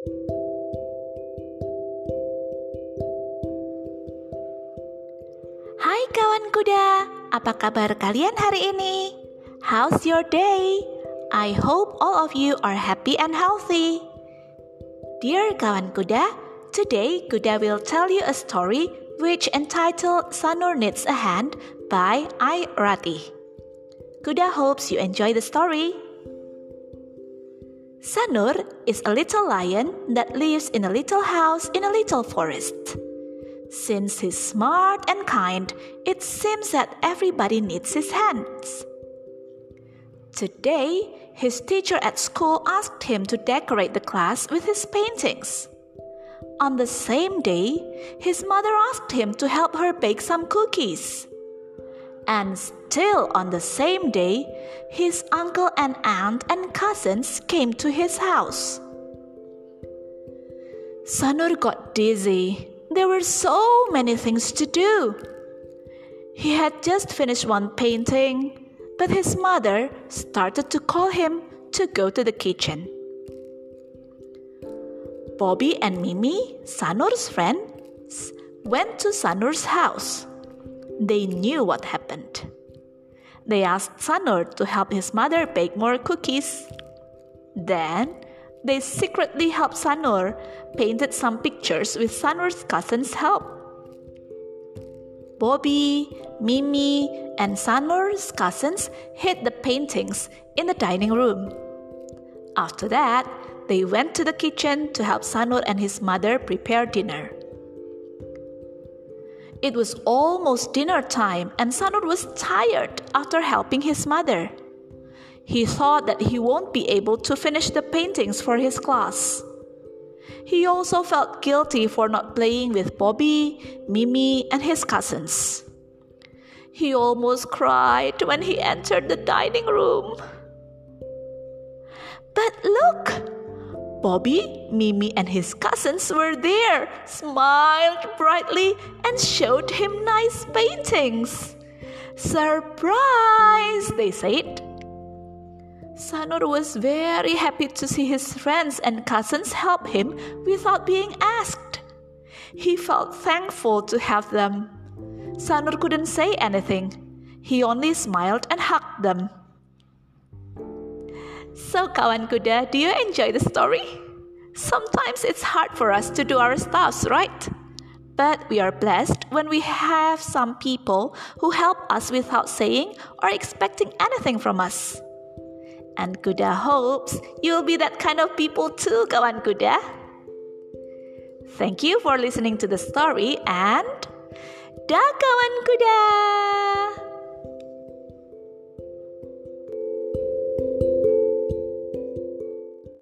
Hai kawan kuda, apa kabar kalian hari ini? How's your day? I hope all of you are happy and healthy. Dear kawan kuda, today Kuda will tell you a story which entitled Sanur Needs a Hand by I Rati. Kuda hopes you enjoy the story. Sanur is a little lion that lives in a little house in a little forest. Since he's smart and kind, it seems that everybody needs his hands. Today, his teacher at school asked him to decorate the class with his paintings. On the same day, his mother asked him to help her bake some cookies. And still on the same day, his uncle and aunt and cousins came to his house. Sanur got dizzy. There were so many things to do. He had just finished one painting, but his mother started to call him to go to the kitchen. Bobby and Mimi, Sanur's friends, went to Sanur's house. They knew what happened. They asked Sanur to help his mother bake more cookies. Then they secretly helped Sanur painted some pictures with Sanur's cousin's help. Bobby, Mimi, and Sanur's cousins hid the paintings in the dining room. After that, they went to the kitchen to help Sanur and his mother prepare dinner. It was almost dinner time, and Sanur was tired after helping his mother. He thought that he won't be able to finish the paintings for his class. He also felt guilty for not playing with Bobby, Mimi, and his cousins. He almost cried when he entered the dining room. But look! Bobby, Mimi, and his cousins were there, smiled brightly, and showed him nice paintings. Surprise, they said. Sanur was very happy to see his friends and cousins help him without being asked. He felt thankful to have them. Sanur couldn't say anything. He only smiled and hugged them. So, kawan kuda, do you enjoy the story? Sometimes it's hard for us to do our stuffs, right? But we are blessed when we have some people who help us without saying or expecting anything from us. And Kuda hopes you'll be that kind of people too, kawan kuda. Thank you for listening to the story and dah kawan kuda.